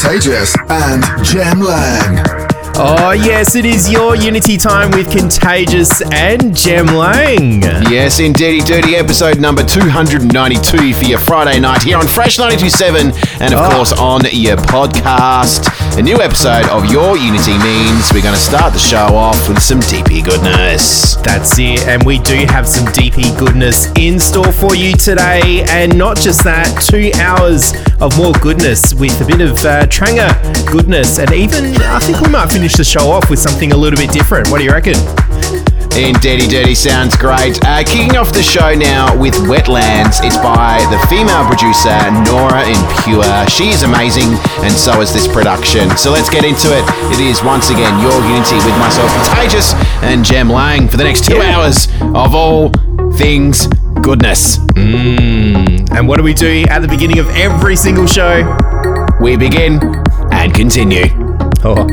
Contagious and Jem Lang. Oh, yes, it is your Unity time with Contagious and Jem Lang. Yes, indeedy dirty episode number 292 for your Friday night here on Fresh 927 and, of Oh. course, on your podcast. A new episode of Your Unity means we're going to start the show off with some DP goodness. That's it, and we do have some DP goodness in store for you today. And not just that, two hours of more goodness with a bit of uh, Tranger goodness. And even, I think we might finish the show off with something a little bit different. What do you reckon? Indeedy dirty Dirty sounds great. Uh, kicking off the show now with Wetlands. It's by the female producer Nora En Pure. She is amazing, and so is this production. So let's get into it. It is once again Your Unity with myself, Contagious, and Jem Lang for the next two Yeah. hours of all things goodness. And what do we do at the beginning of every single show? We begin and continue. Oh.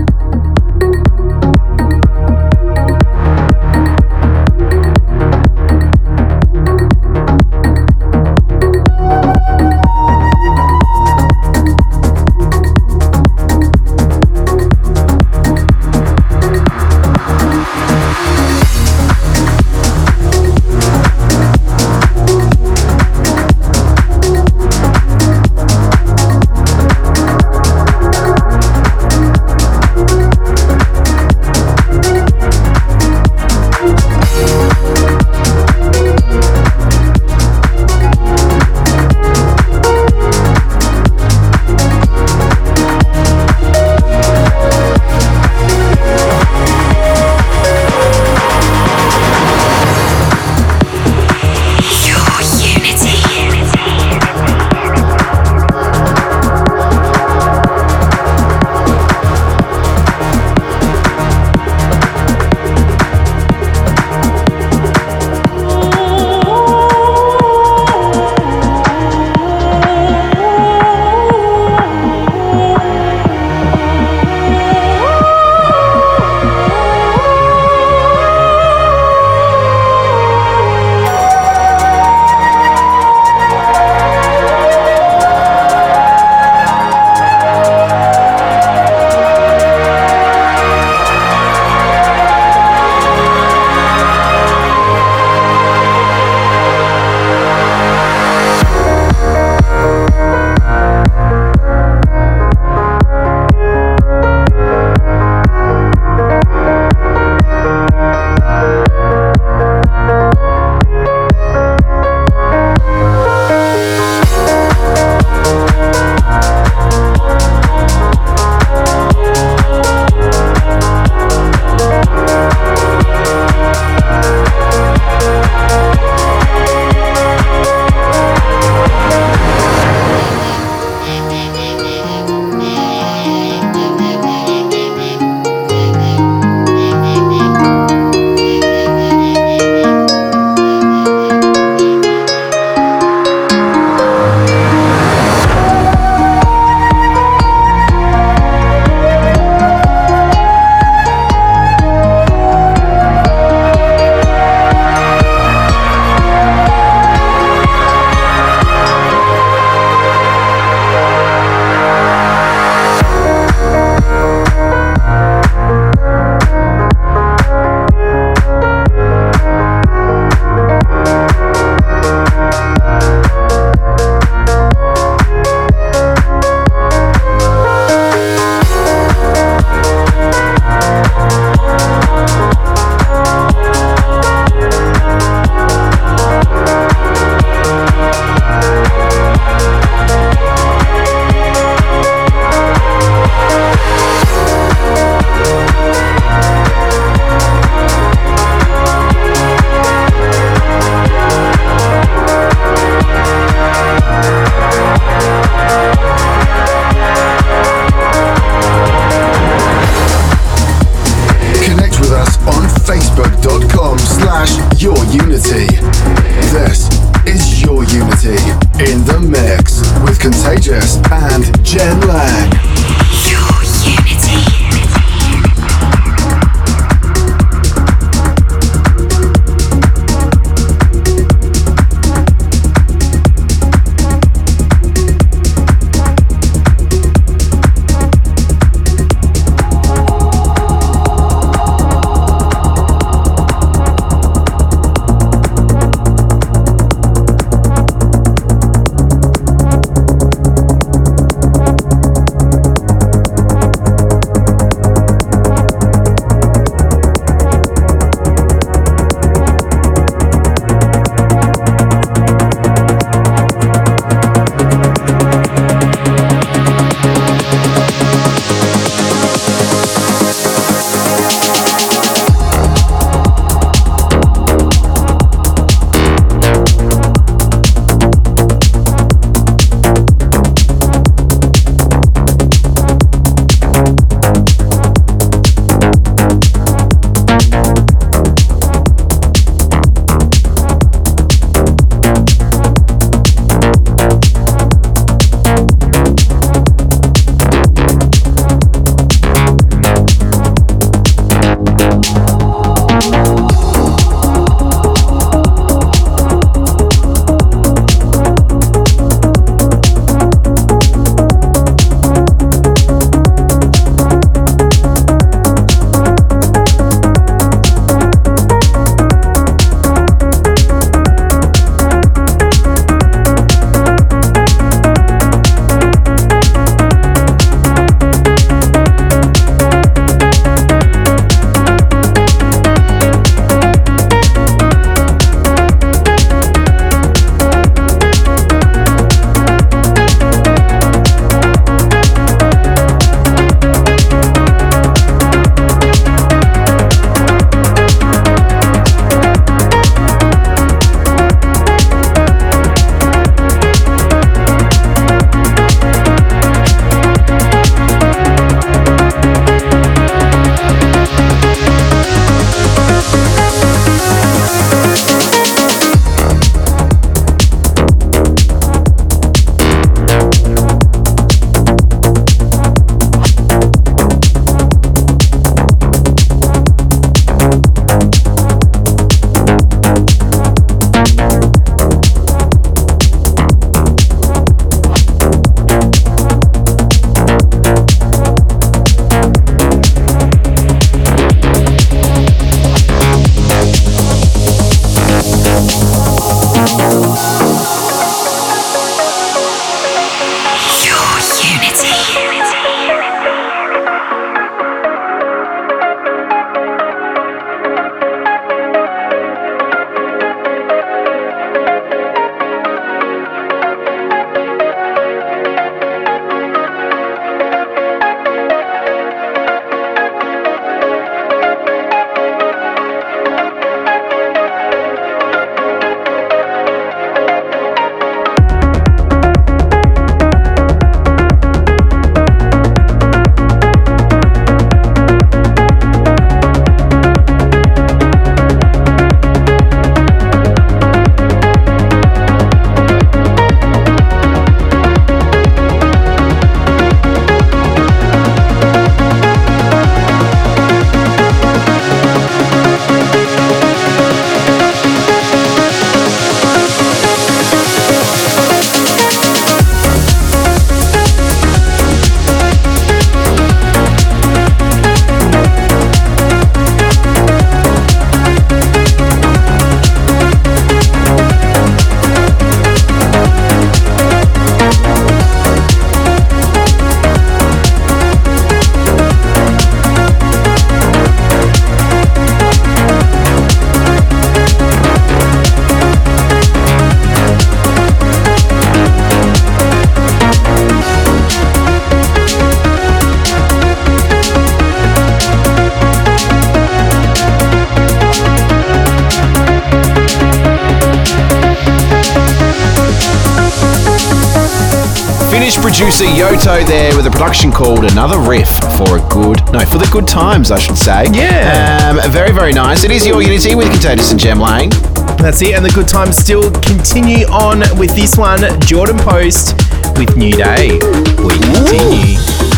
Times, I should say. Yeah. Um, very, very nice. It is your Unity with Contagious and Jem Lang. That's it, and the good times still continue on with this one, Jordan Post with New Day. We continue.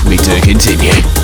We do continue.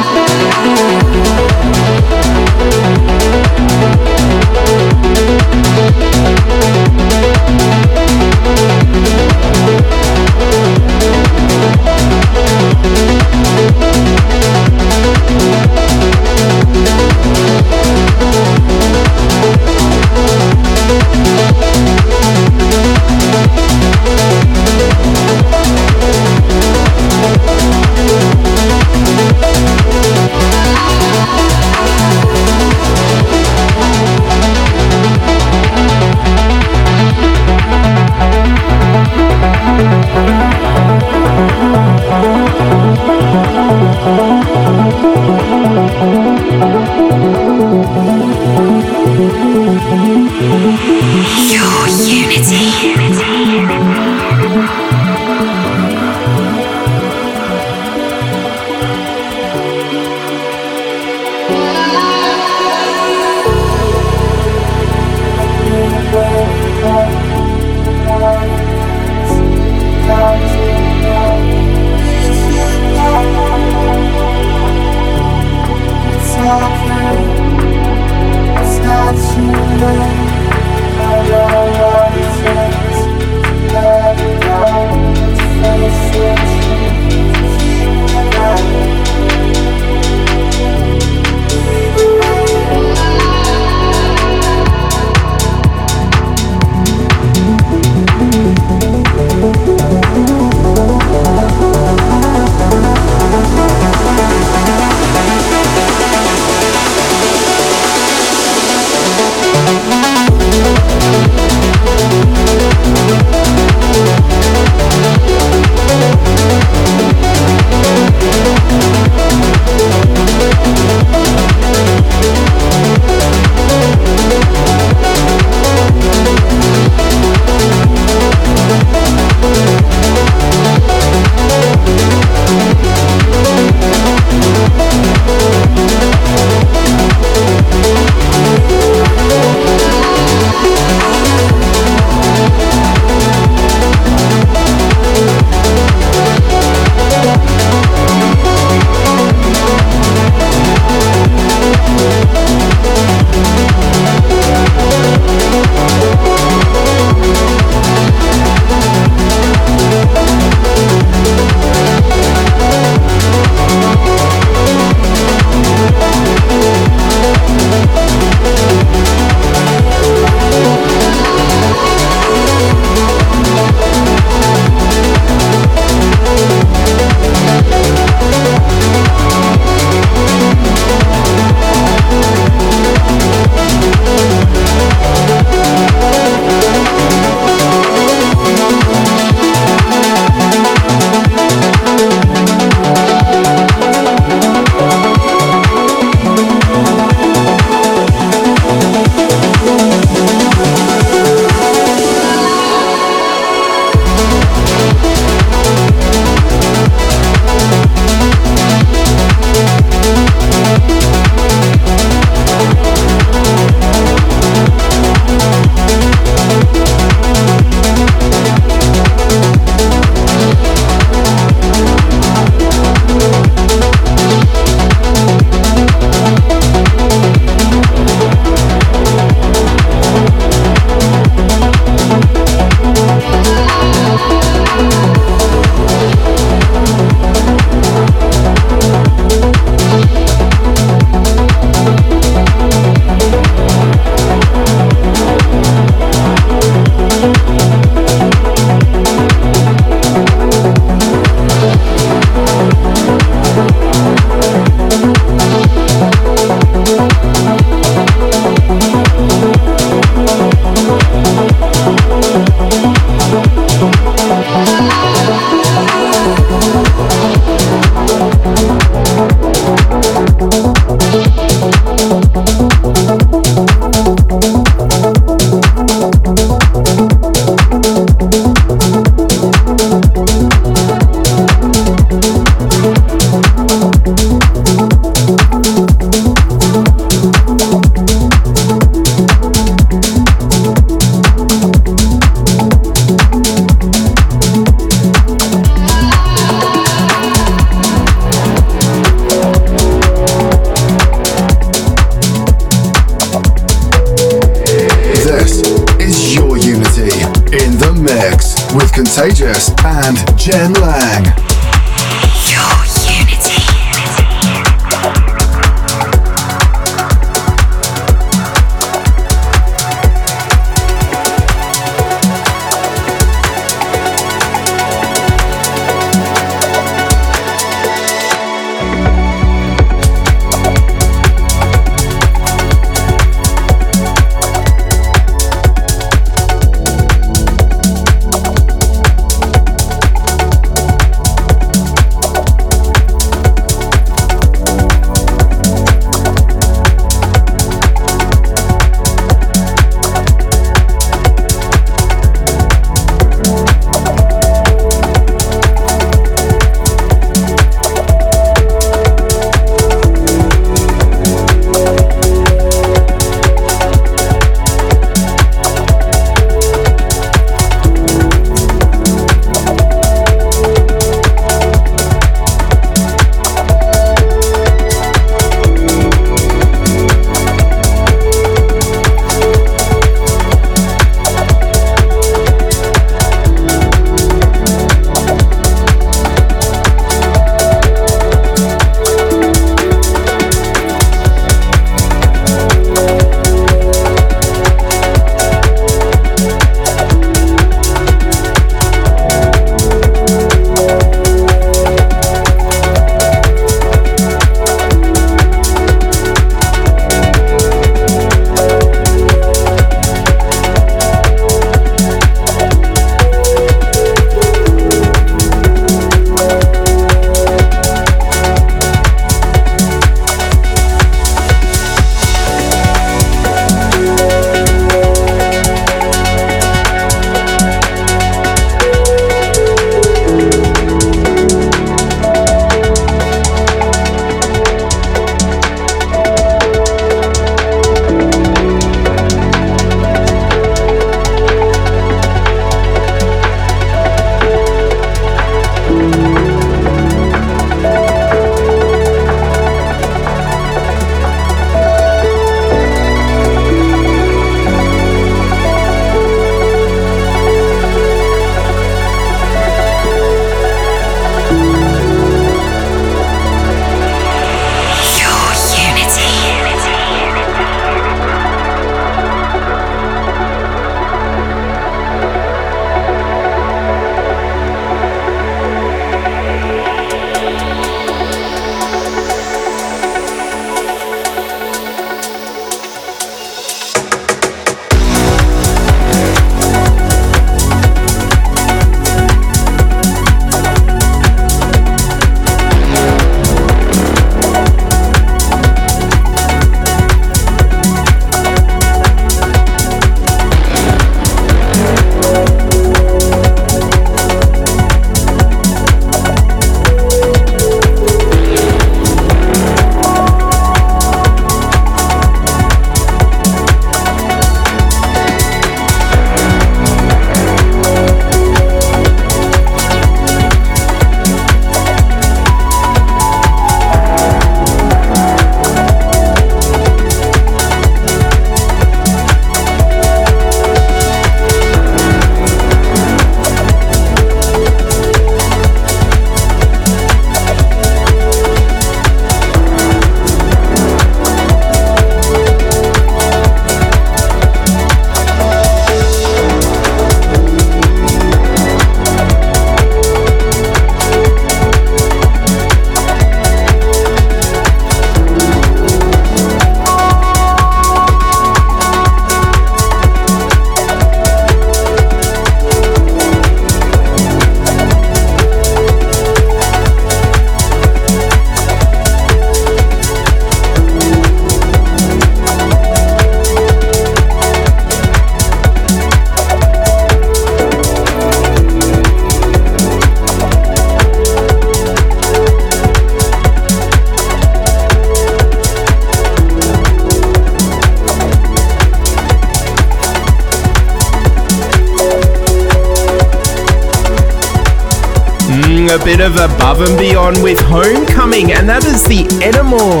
A bit of above and beyond with Homecoming, and that is the Enamour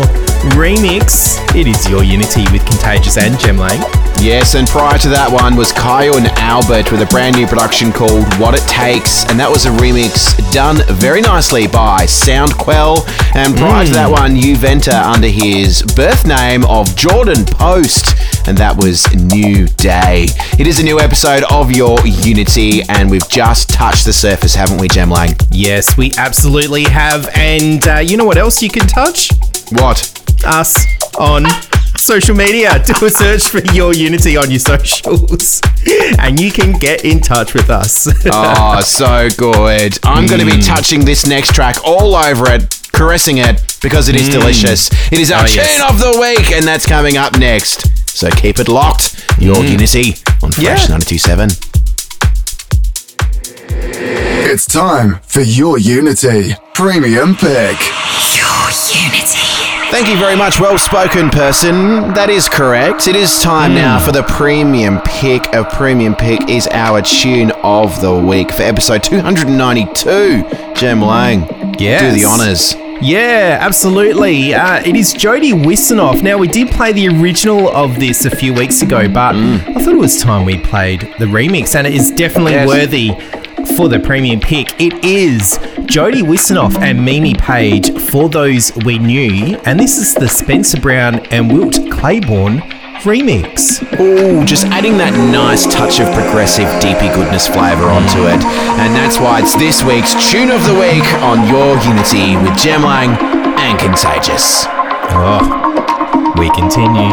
remix. It is Your Unity with Contagious and Jem Lang. Yes, and prior to that one was Kyau and Albert with a brand new production called What It Takes, and that was a remix done very nicely by Soundquell. And prior to mm. that one, Uventa under his birth name of Jordan Post, and that was New Day. It is a new episode of Your Unity, and we've just touched the surface, haven't we, Jem Lang? Yes, we absolutely have. And uh, you know what else you can touch? What? Us on social media. Do a search for Your Unity on your socials, and you can get in touch with us. Oh, so good. I'm going to be touching this next track all over it, caressing it, because it is mm. delicious. It is our Oh, tune yes. of the week, and that's coming up next. So keep it locked. Your mm. Unity on Fresh Yeah. 927. It's time for your Unity Premium Pick. Your Unity. Thank you very much, well spoken person. That is correct. It is time mm. now for the premium pick. A premium pick is our tune of the week for episode 292. Jem Lang, Yes. do the honours. Yeah, absolutely. Uh, it is Jody Wisternoff. Now, we did play the original of this a few weeks ago, but I thought it was time we played the remix, and it is definitely Yes. worthy for the premium pick. It is Jody Wisternoff and Mimi Page for those we knew, and this is the Spencer Brown and Wilt Claiborne remix. Ooh, just adding that nice touch of progressive, deepy goodness flavour onto it. And that's why it's this week's Tune of the Week on Your Unity with Jem Lang and Contagious. Oh, we continue.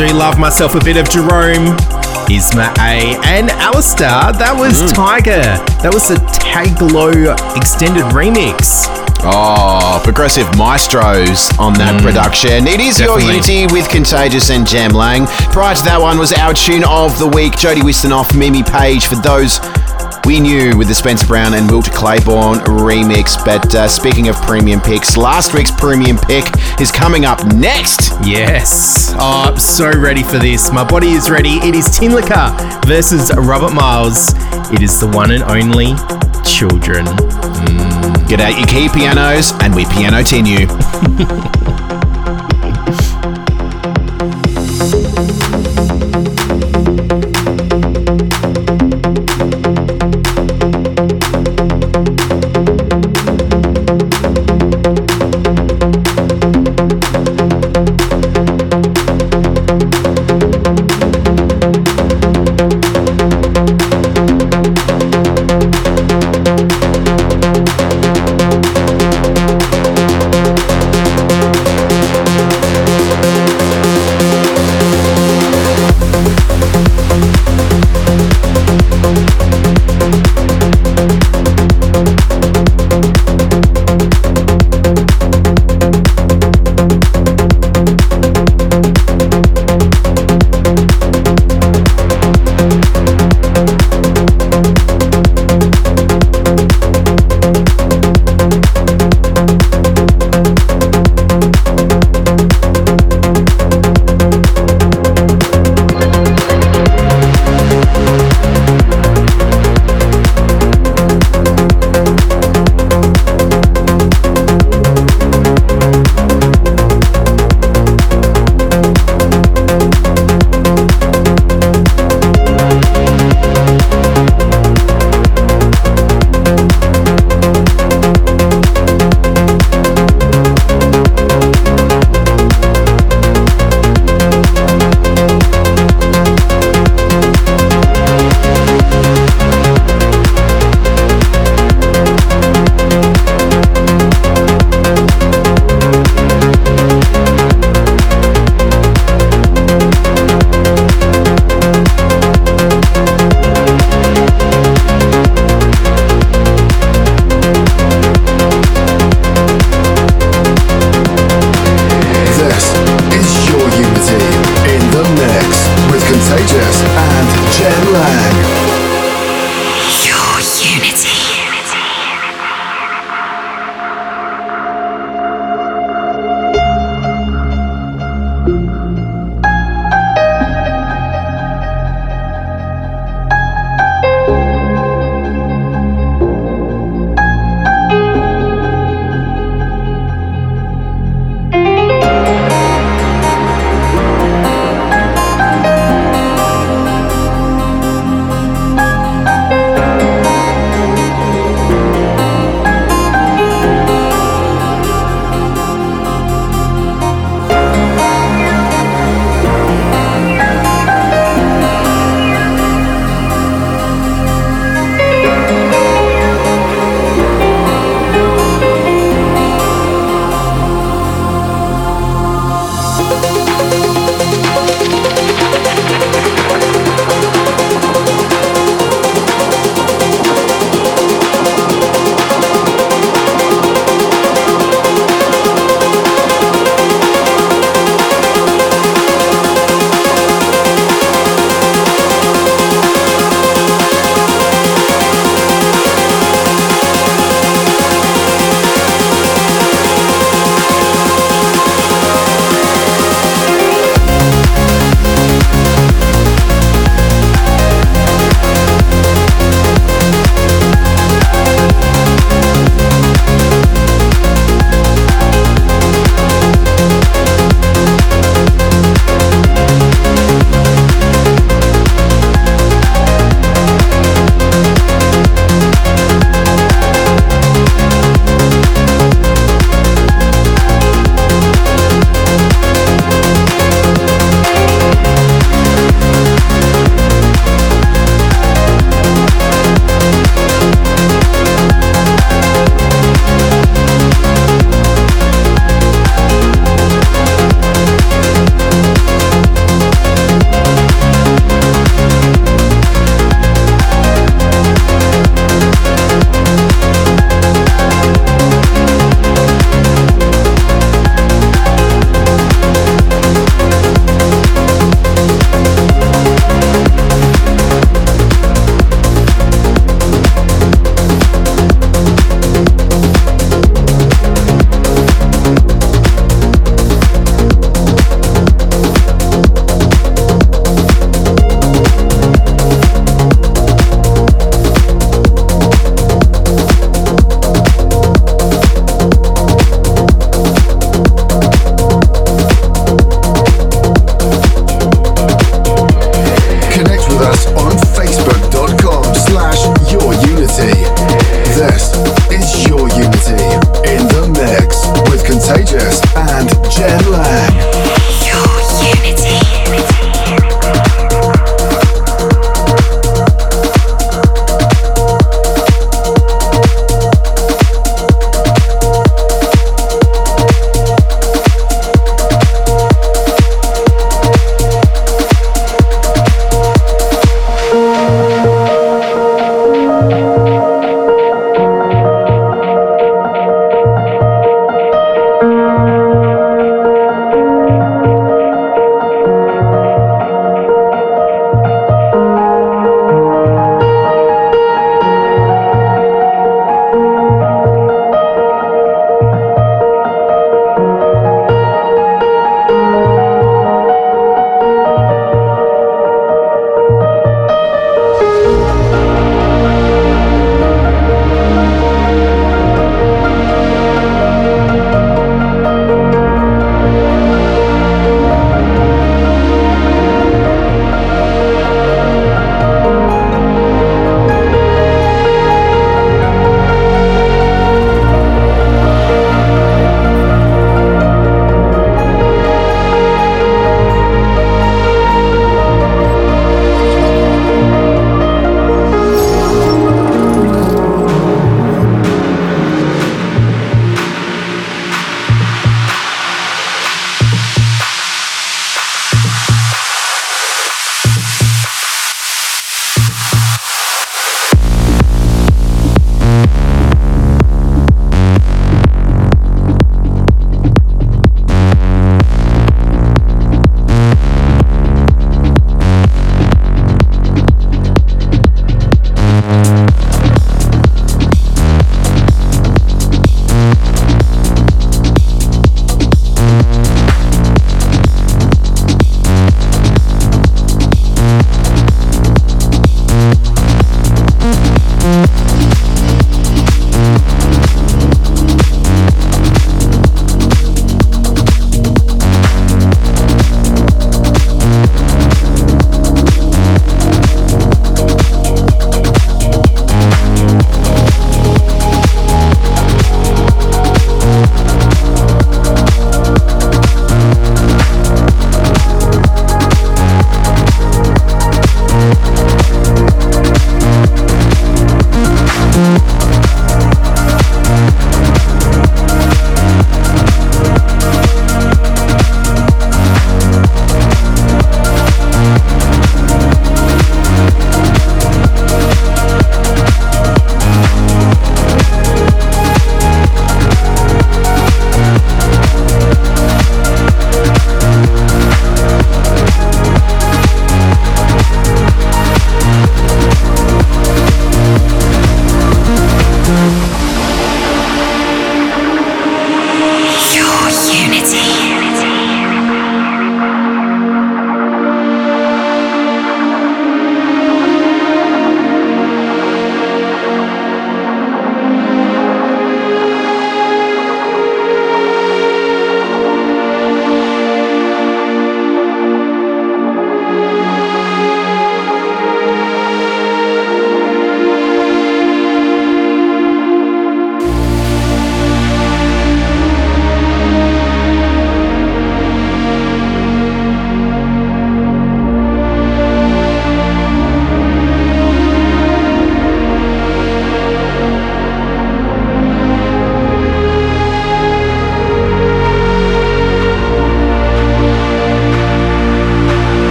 Do love myself a bit of Jerome, Isma-Ae, and Alastor. That was Mm. Tiger. That was the Taglo extended remix. Oh, progressive maestros on that production. It is your Mm. Unity with Contagious and Jem Lang. Prior to that one was our tune of the week, Jody Wisternoff, Mimi Page. For those we knew with the Spencer Brown and Wilt Claiborne remix. But uh, speaking of premium picks, last week's premium pick is coming up next. Yes. Oh, I'm so ready for this. My body is ready. It is Tinlicker versus Robert Miles. It is the one and only Children. Get out your key pianos and we piano tin you.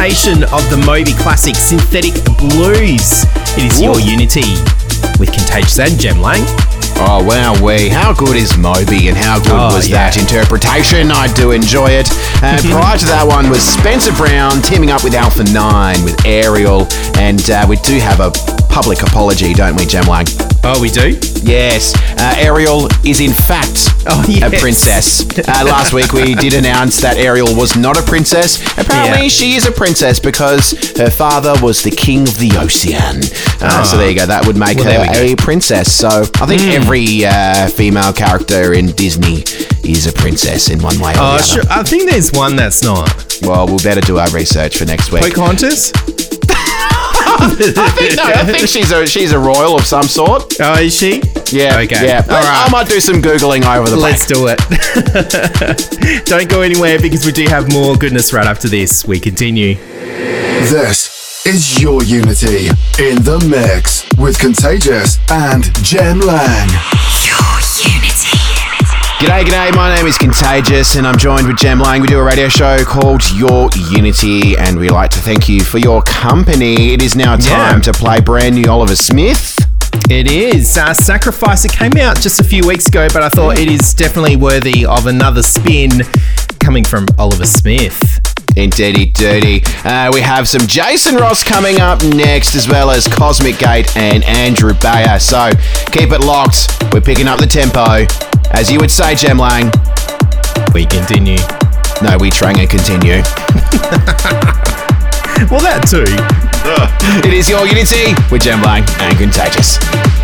interpretation of the Moby classic Synthetic Blues. It is your Unity with Contagious and Jem Lang. Oh wow, we how good is Moby and how good Oh, was yeah. that interpretation? I do enjoy it. And prior to that one was Spencer Brown teaming up with Alpha Nine with Ariel, and uh, we do have a public apology, don't we, Jem Lang? Oh, we do? Yes, uh, Ariel is in fact Oh, a princess. Uh, last week we did announce that Ariel was not a princess. Apparently Yeah. she is a princess because her father was the king of the ocean. Uh, So there you go. That would make. Well, her a princess. So I think Hmm. every uh, female character in Disney is a princess in one way or another. Oh, the other. sure. I think there's one that's not. Well, we'll better do our research for next week. Pocahontas? I think no, I think she's a she's a royal of some sort. Oh, is she? Yeah. Okay. Yeah. All right. I might do some googling over the Let's do it. Don't go anywhere because we do have more goodness right after this. We continue. This is your Unity in the mix with Contagious and Jem Lang. Your Unity. G'day, g'day. My name is Contagious, and I'm joined with Jem Lang. We do a radio show called Your Unity, and we like to thank you for your company. It is now time Yeah. to play brand new Oliver Smith. It is uh, Sacrifice. It came out just a few weeks ago, but I thought it is definitely worthy of another spin coming from Oliver Smith. in Dirty Dirty. Uh, we have some Jason Ross coming up next, as well as Cosmic Gate and Andrew Bayer. So keep it locked. We're picking up the tempo. As you would say, Jem Lang. We continue. No, we Tranger continue. Well, that too. It is your Unity with Jem Lang and Contagious.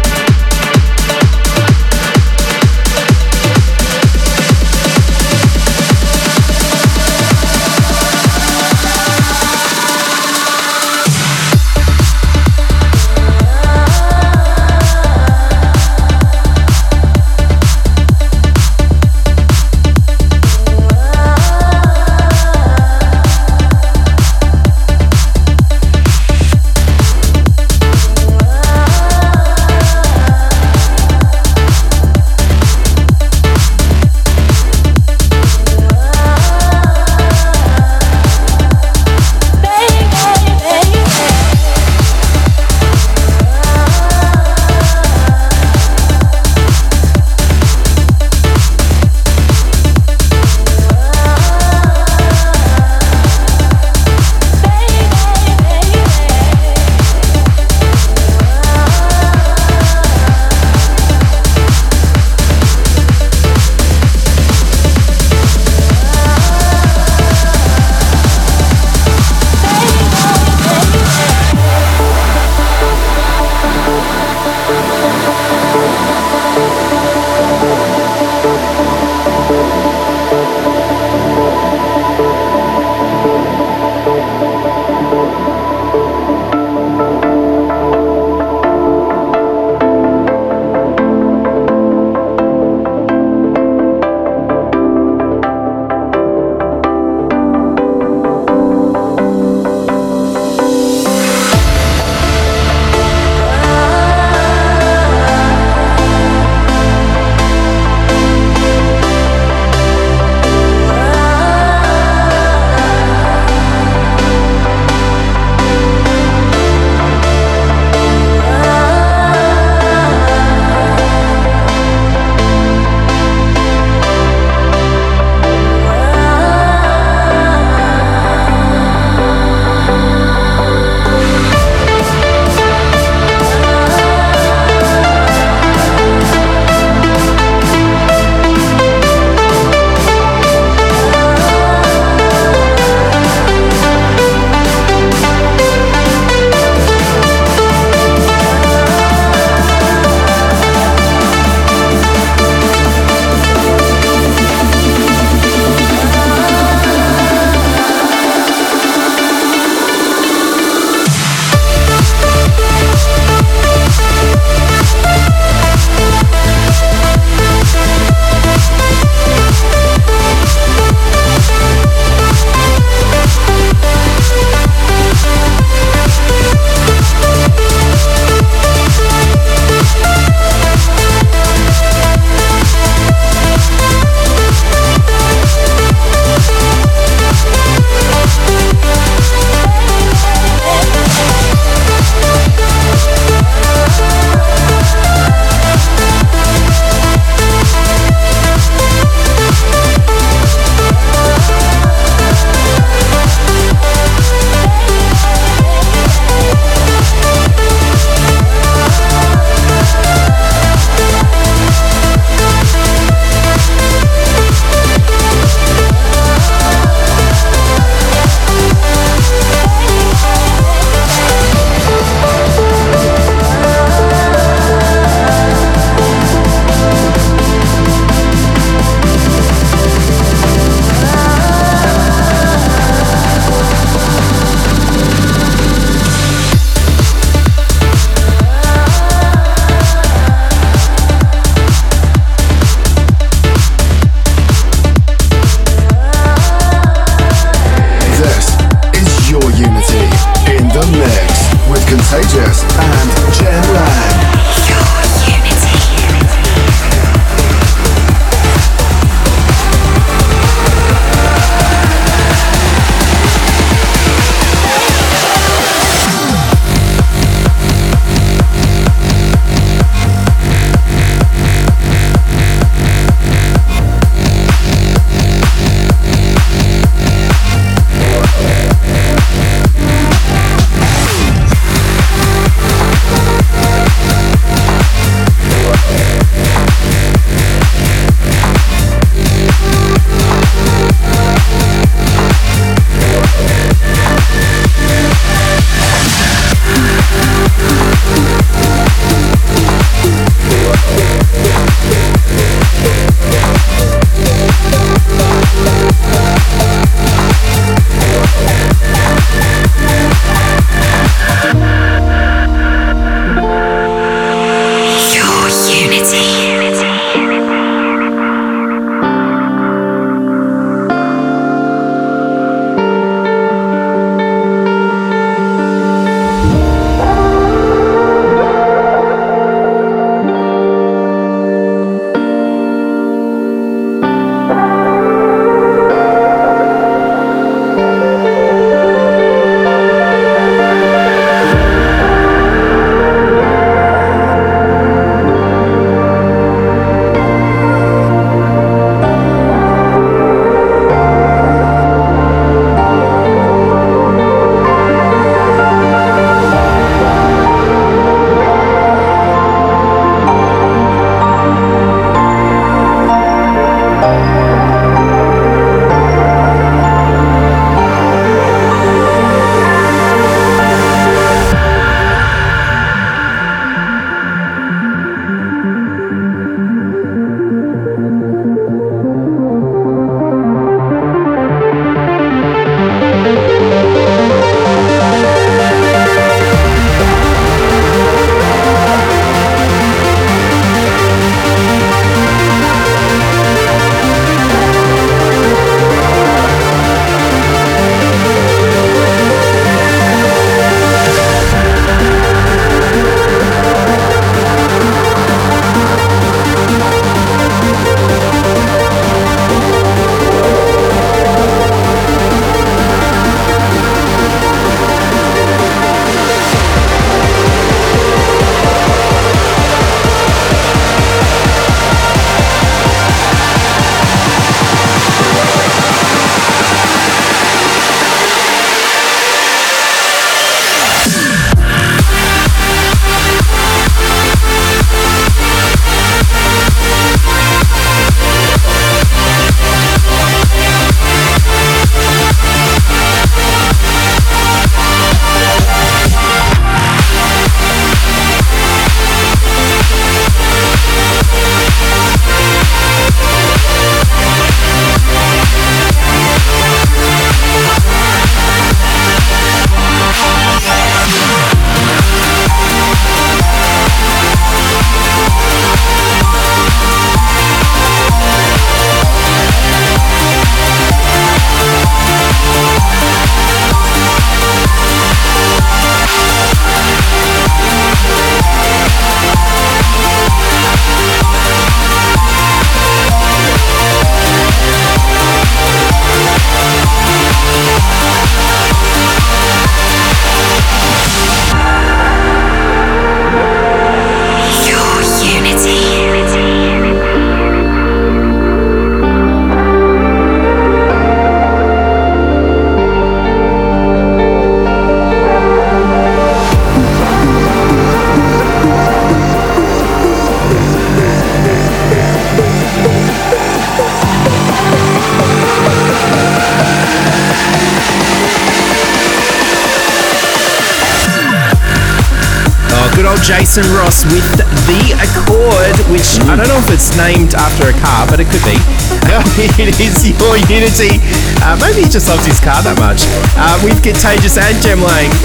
Just loves his car that much. Uh, with Contagious and Jem Lang.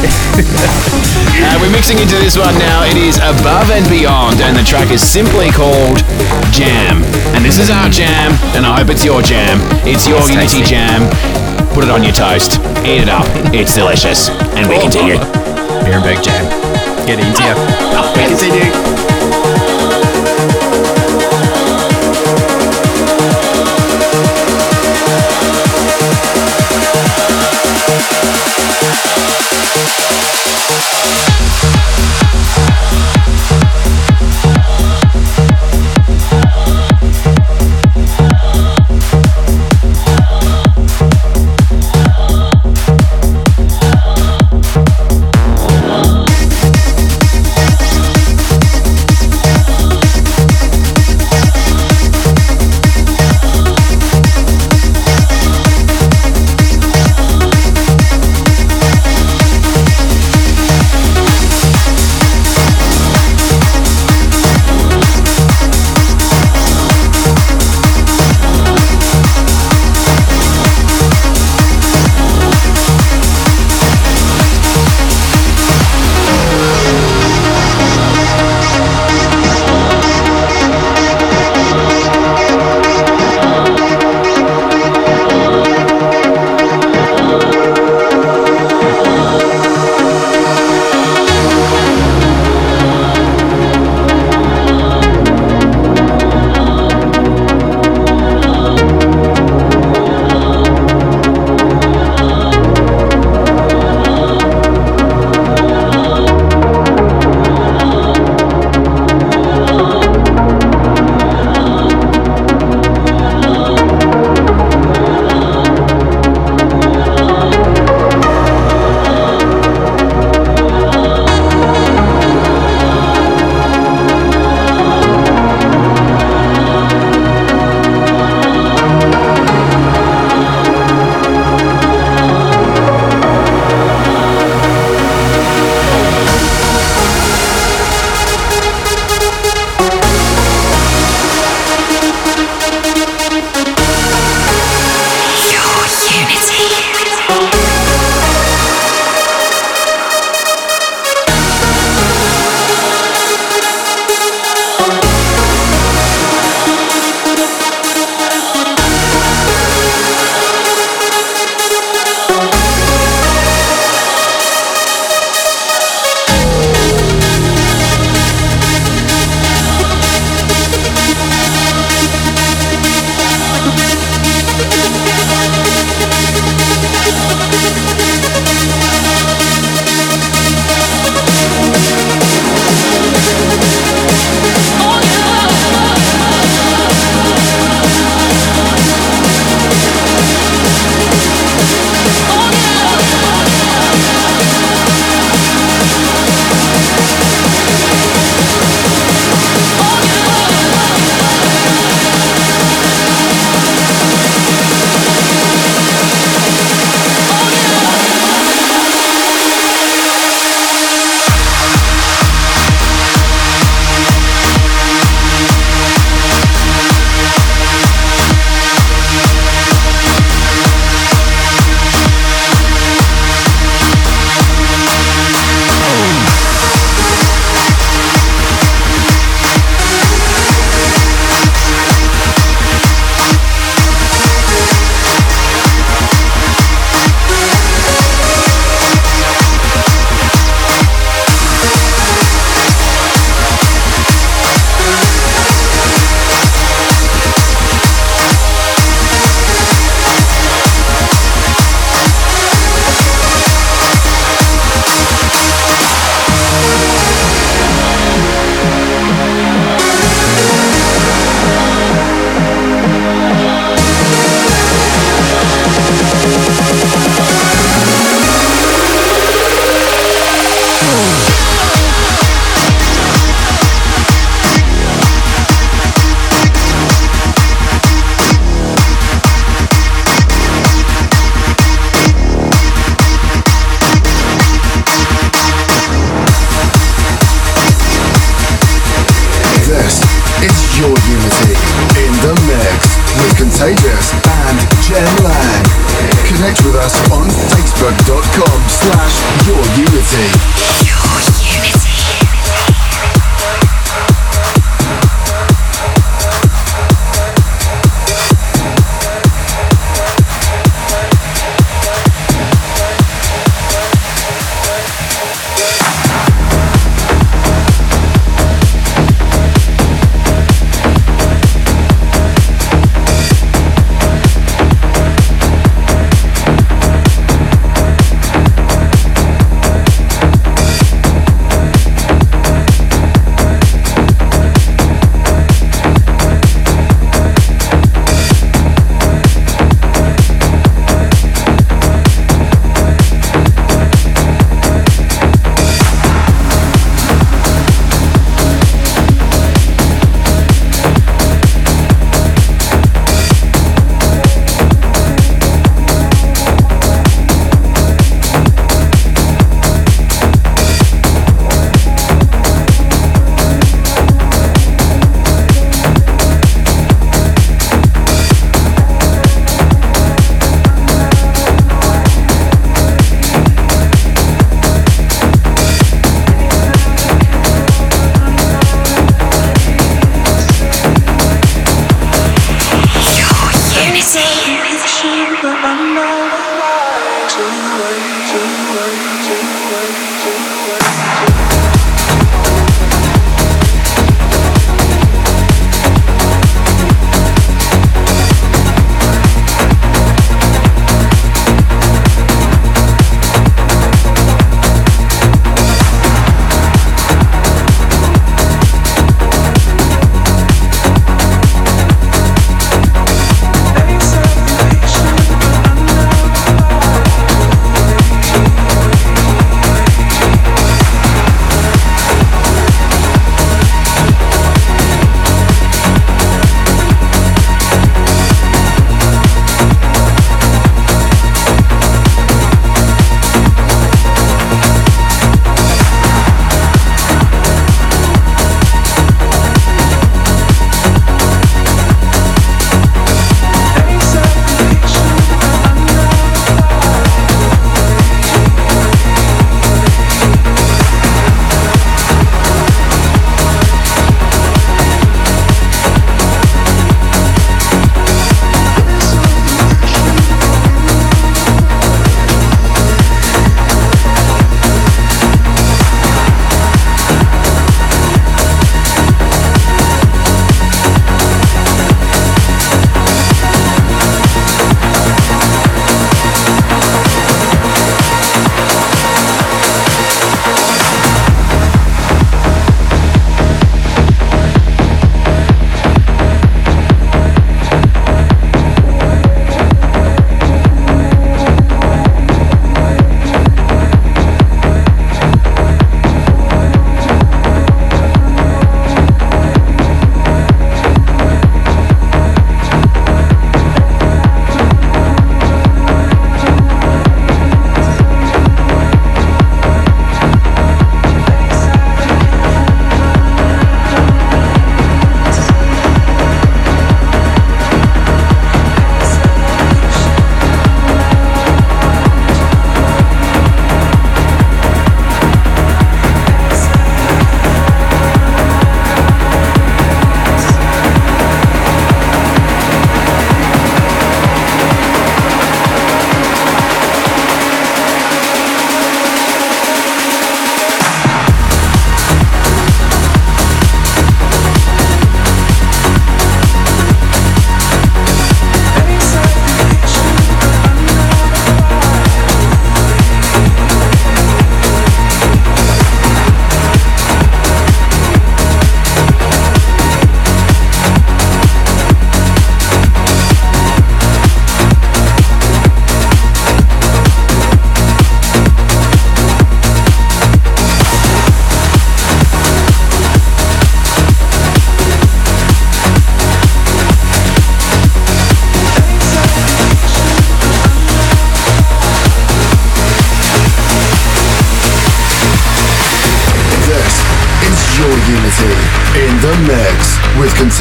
Uh, we're mixing into this one now. It is Above and Beyond, and the track is simply called Jam. And this is our jam, and I hope it's your jam. It's your It's Unity tasty. jam. Put it on your toast. Eat it up. It's delicious. And we continue. Nuremberg Jam. Get into you. We continue.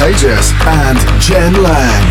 Contagious and Jem Lang.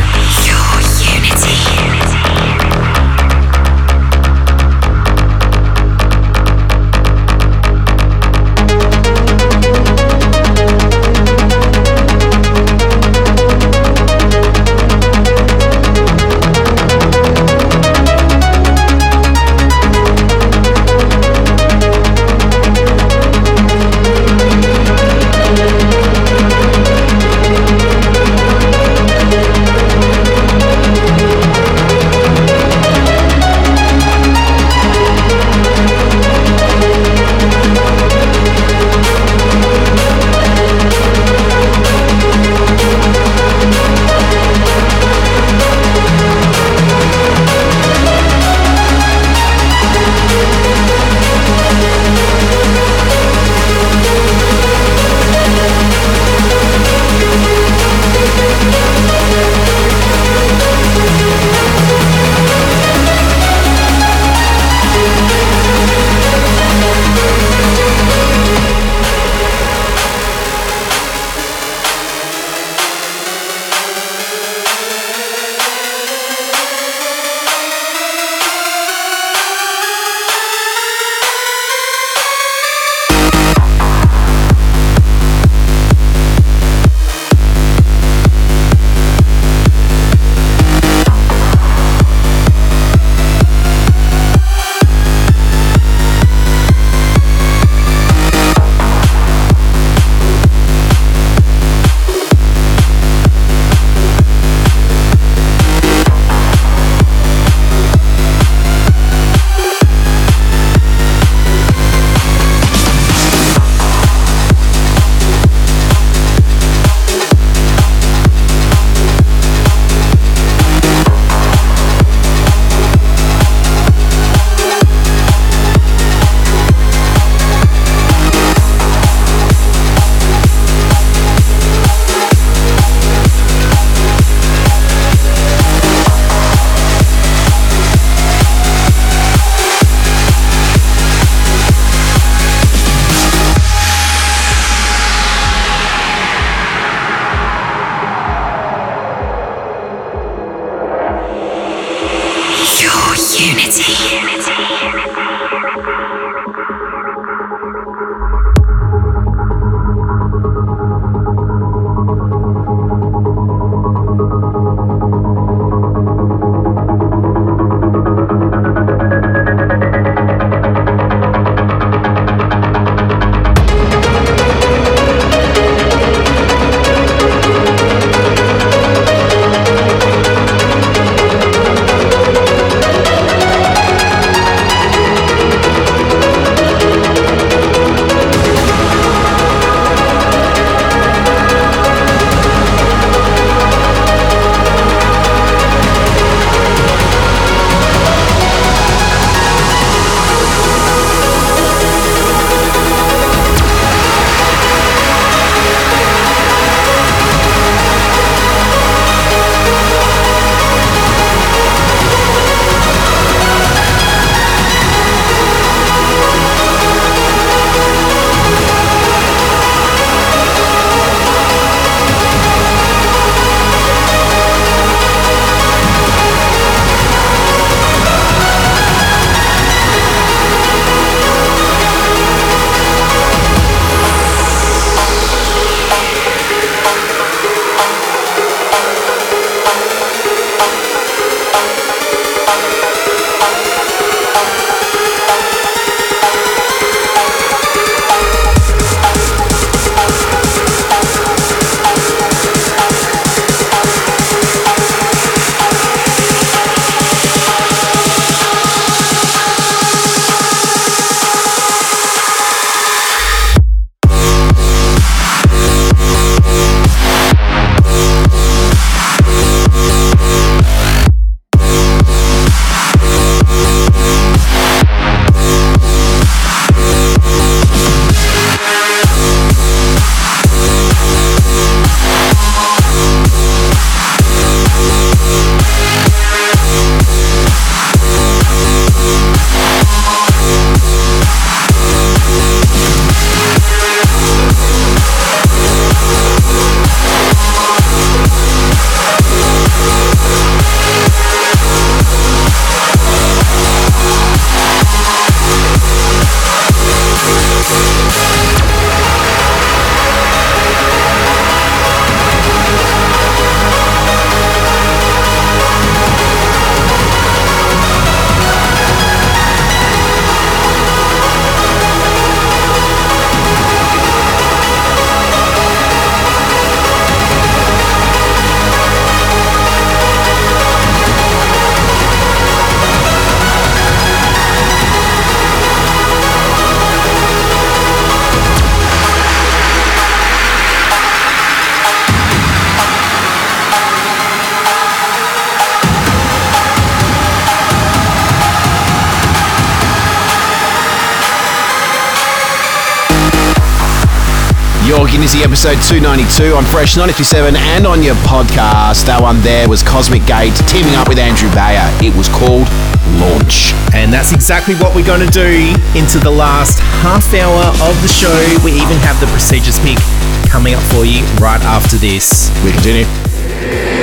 Unity episode 292 on Fresh 957 and on your podcast. That one there was Cosmic Gate teaming up with Andrew Bayer. It was called Launch. And that's exactly what we're going to do into the last half hour of the show. We even have the prestigious pick coming up for you right after this. We continue.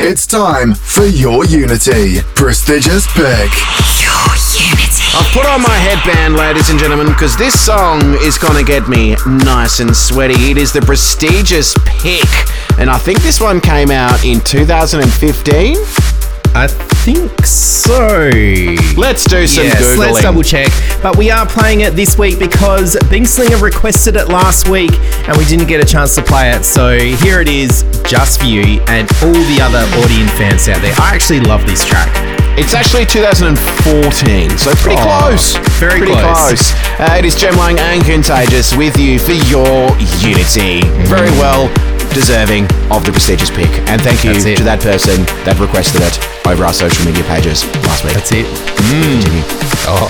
It's time for your Unity. Prestigious pick. I've put on my headband, ladies and gentlemen, because this song is going to get me nice and sweaty. It is the prestigious pick, and I think this one came out in 2015. I think so. Let's do some yes, Googling. let's double check. But we are playing it this week because Bingslinger requested it last week and we didn't get a chance to play it. So here it is, just for you and all the other Audion fans out there. I actually love this track. It's actually 2014, so pretty Oh, close. very pretty close. Uh, it is Jem Lang and Contagious with you for your Unity. Very well deserving of the prestigious pick. And thank you to that person that requested it over our social media pages last week. That's it. Continue. Oh.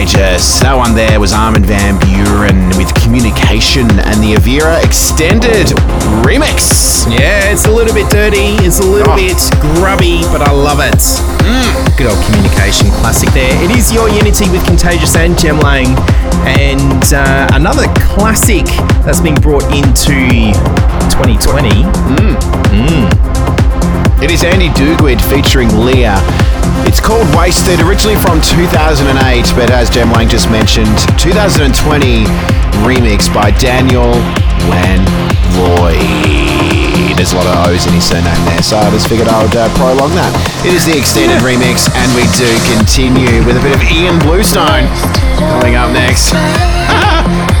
Contagious. That one there was Armin Van Buuren with Communication and the Avira Extended remix. Yeah, it's a little bit dirty, it's a little Oh. bit grubby, but I love it. Mm, good old communication classic there. It is Your Unity with Contagious and Jem Lang. And uh, another classic that's been brought into 2020. Mm. Mm. It is Andy Duguid featuring Leah. It's called Wasted, originally from 2008, but as Jem Lang just mentioned, 2020 remix by Daniel Van Roy. There's a lot of O's in his surname there, so I just figured I would uh, prolong that. It is the extended remix, and we do continue with a bit of Ilan Bluestone coming up next.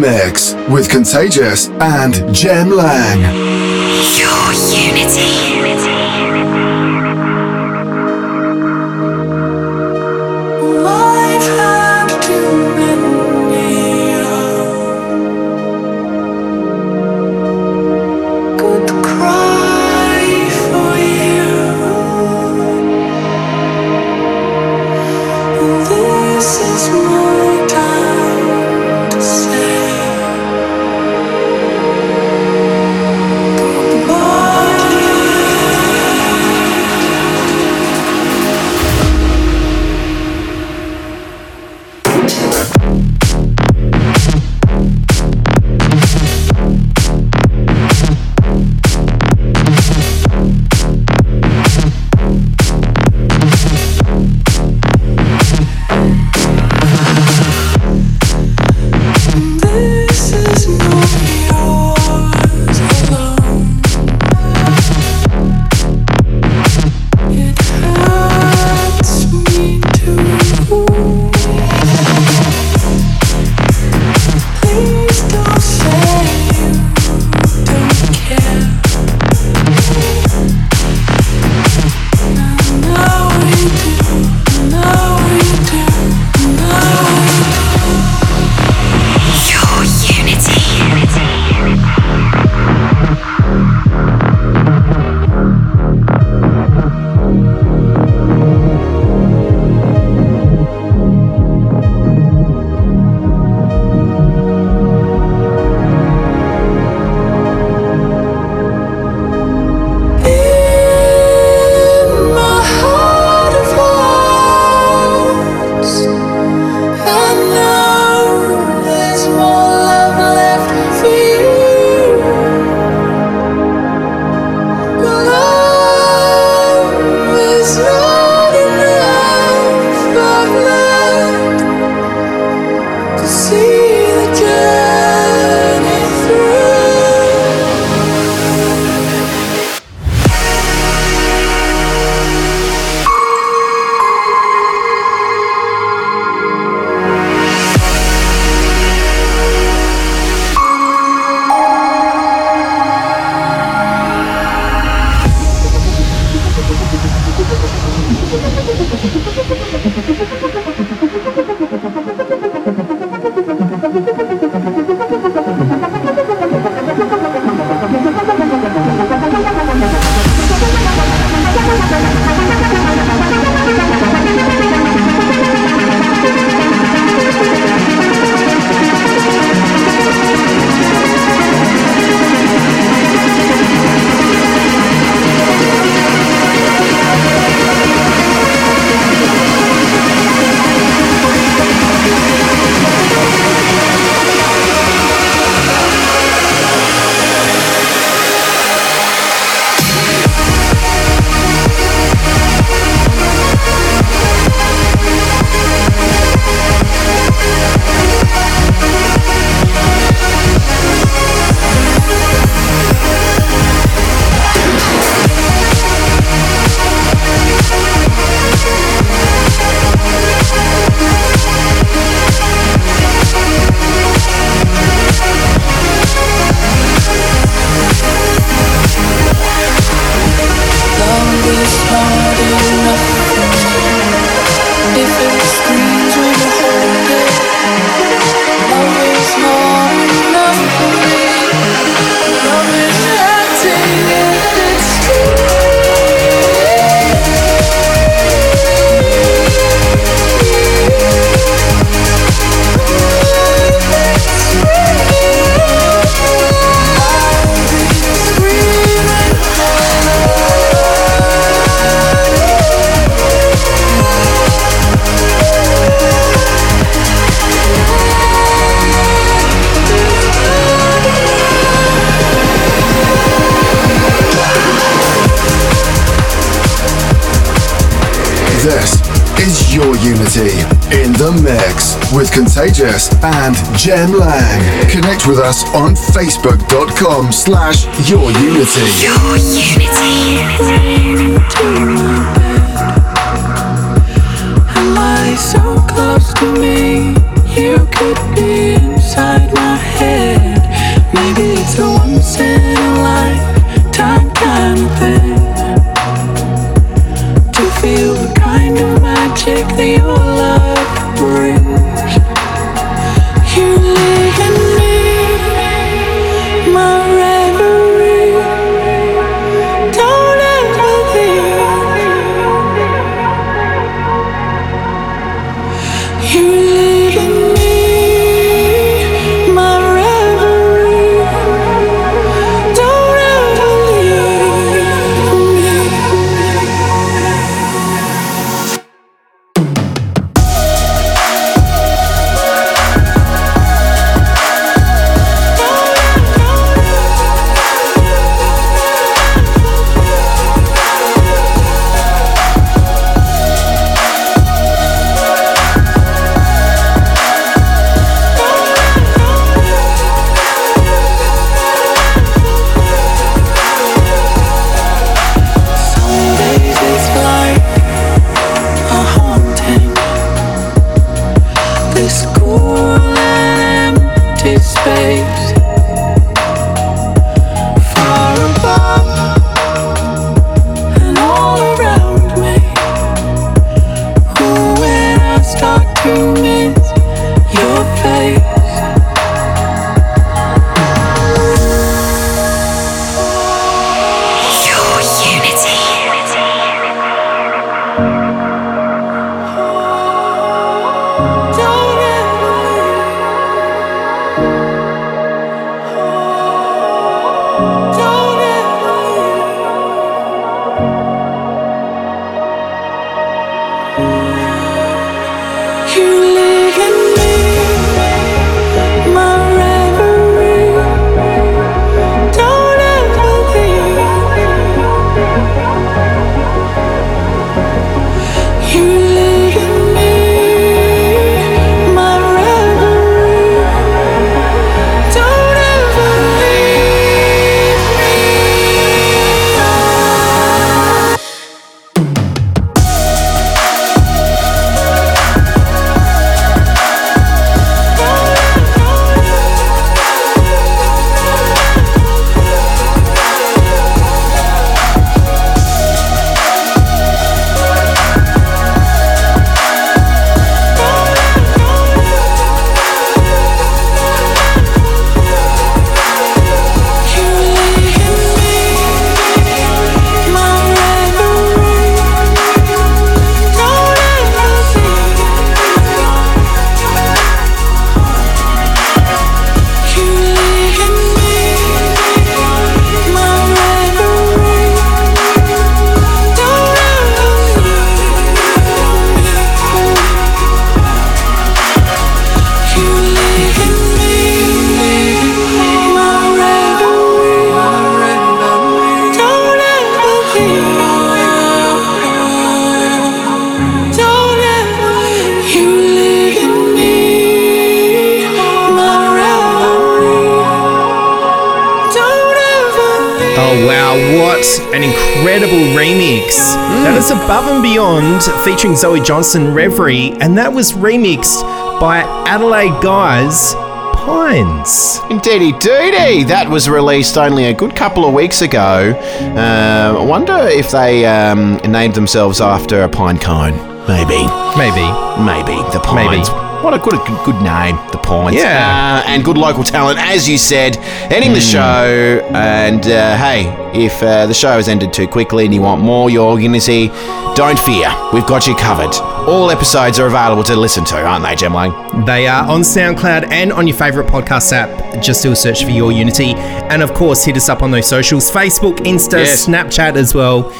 mix with Contagious and Jem Lang. Your Unity. Jem Lang. Connect with us on facebook.com slash your unity. Your unity. Am I so close to me? You could be inside my head. Wow, what an incredible remix! That is Above and Beyond featuring Zoë Johnston Reverie, and that was remixed by Adelaide Guys Pines. Indeedy doody! That was released only a good couple of weeks ago. Uh, I wonder if they um, named themselves after a pine cone. Maybe. Maybe. Maybe. The Pines. Maybe. What a good, good, name, The Pines. Yeah. Uh, and good local talent, as you said. Ending Hmm. the show. And uh, hey, if uh, the show has ended too quickly and you want more Your Unity, don't fear. We've got you covered. All episodes are available to listen to, aren't they, Jem Lang? They are on SoundCloud and on your favourite podcast app. Just do a search for Your Unity. And of course, hit us up on those socials Facebook, Insta, Yes. Snapchat as well.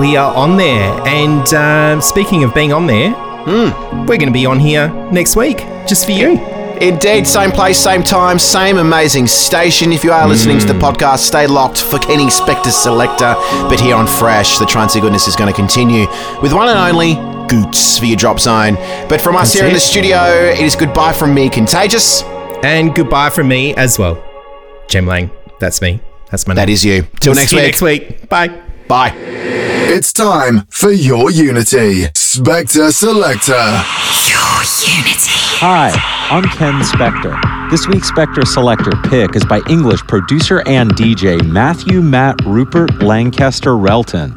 We are on there. And um, speaking of being on there, Hmm. we're going to be on here next week just for you. Indeed, same place, same time, same amazing station. If you are listening to the podcast, stay locked for Kenny Spectre Selector. But here on Fresh, the Trancy Goodness is going to continue with one and only Goots for your drop zone. But from us That's here in the studio, it is goodbye from me, Contagious. And goodbye from me as well. Jem Lang, that's me. That's my name. That is you. Till We'll next see you week. next week. Bye. Bye. It's time for your Unity. Spectre Selector. Your unity. Hi, I'm Ken Spector. This week's Spectre Selector pick is by English producer and DJ Matthew Matt Rupert Lancaster Relton.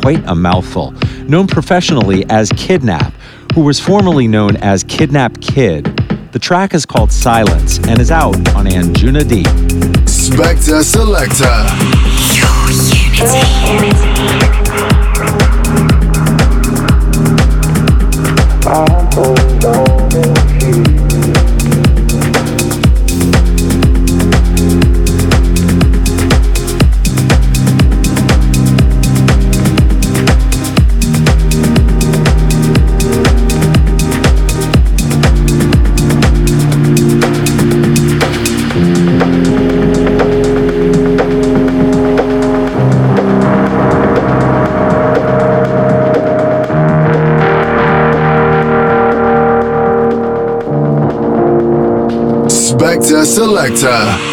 Quite a mouthful. Known professionally as Kidnap, who was formerly known as Kidnap Kid. The track is called Silence and is out on Anjuna D. Spector Selector. Your unity. Spector Selector.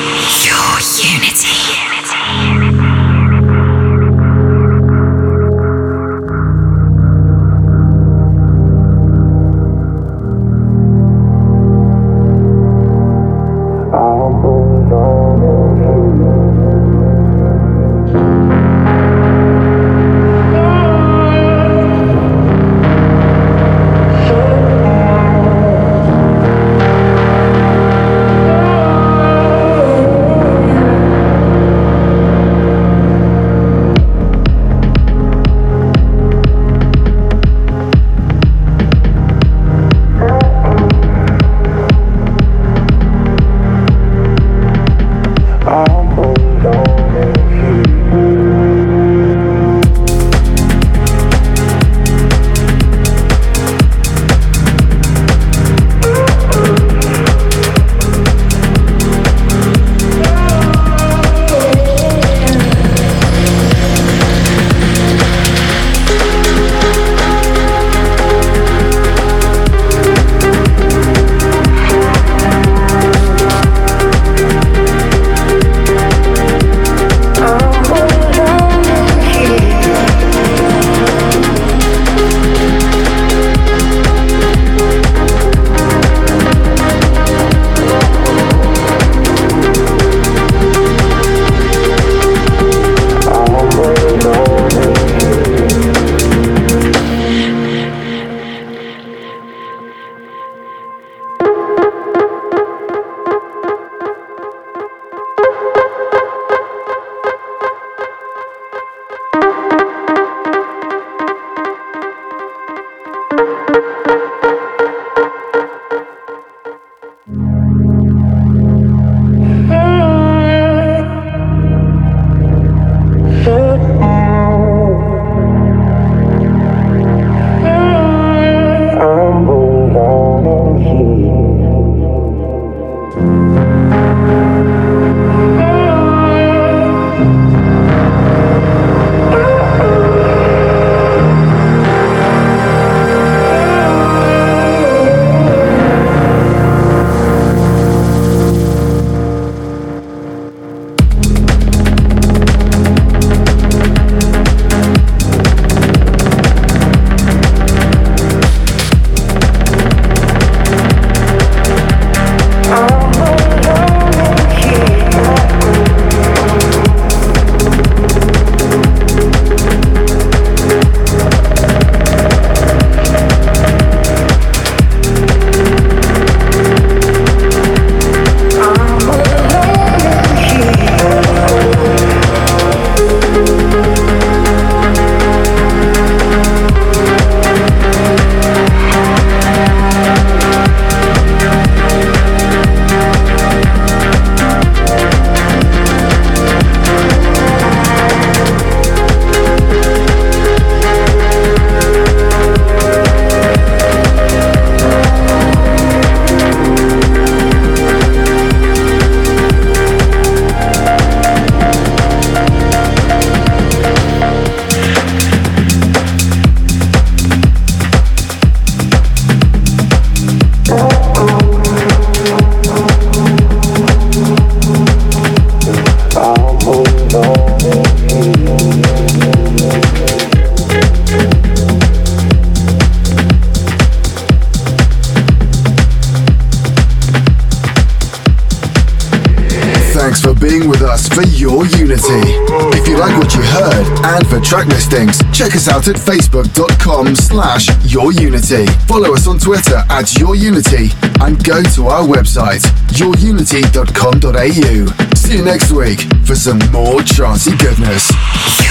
Check us out at facebook.com slash yourunity. Follow us on Twitter at yourunity and go to our website yourunity.com.au. See you next week for some more charty goodness.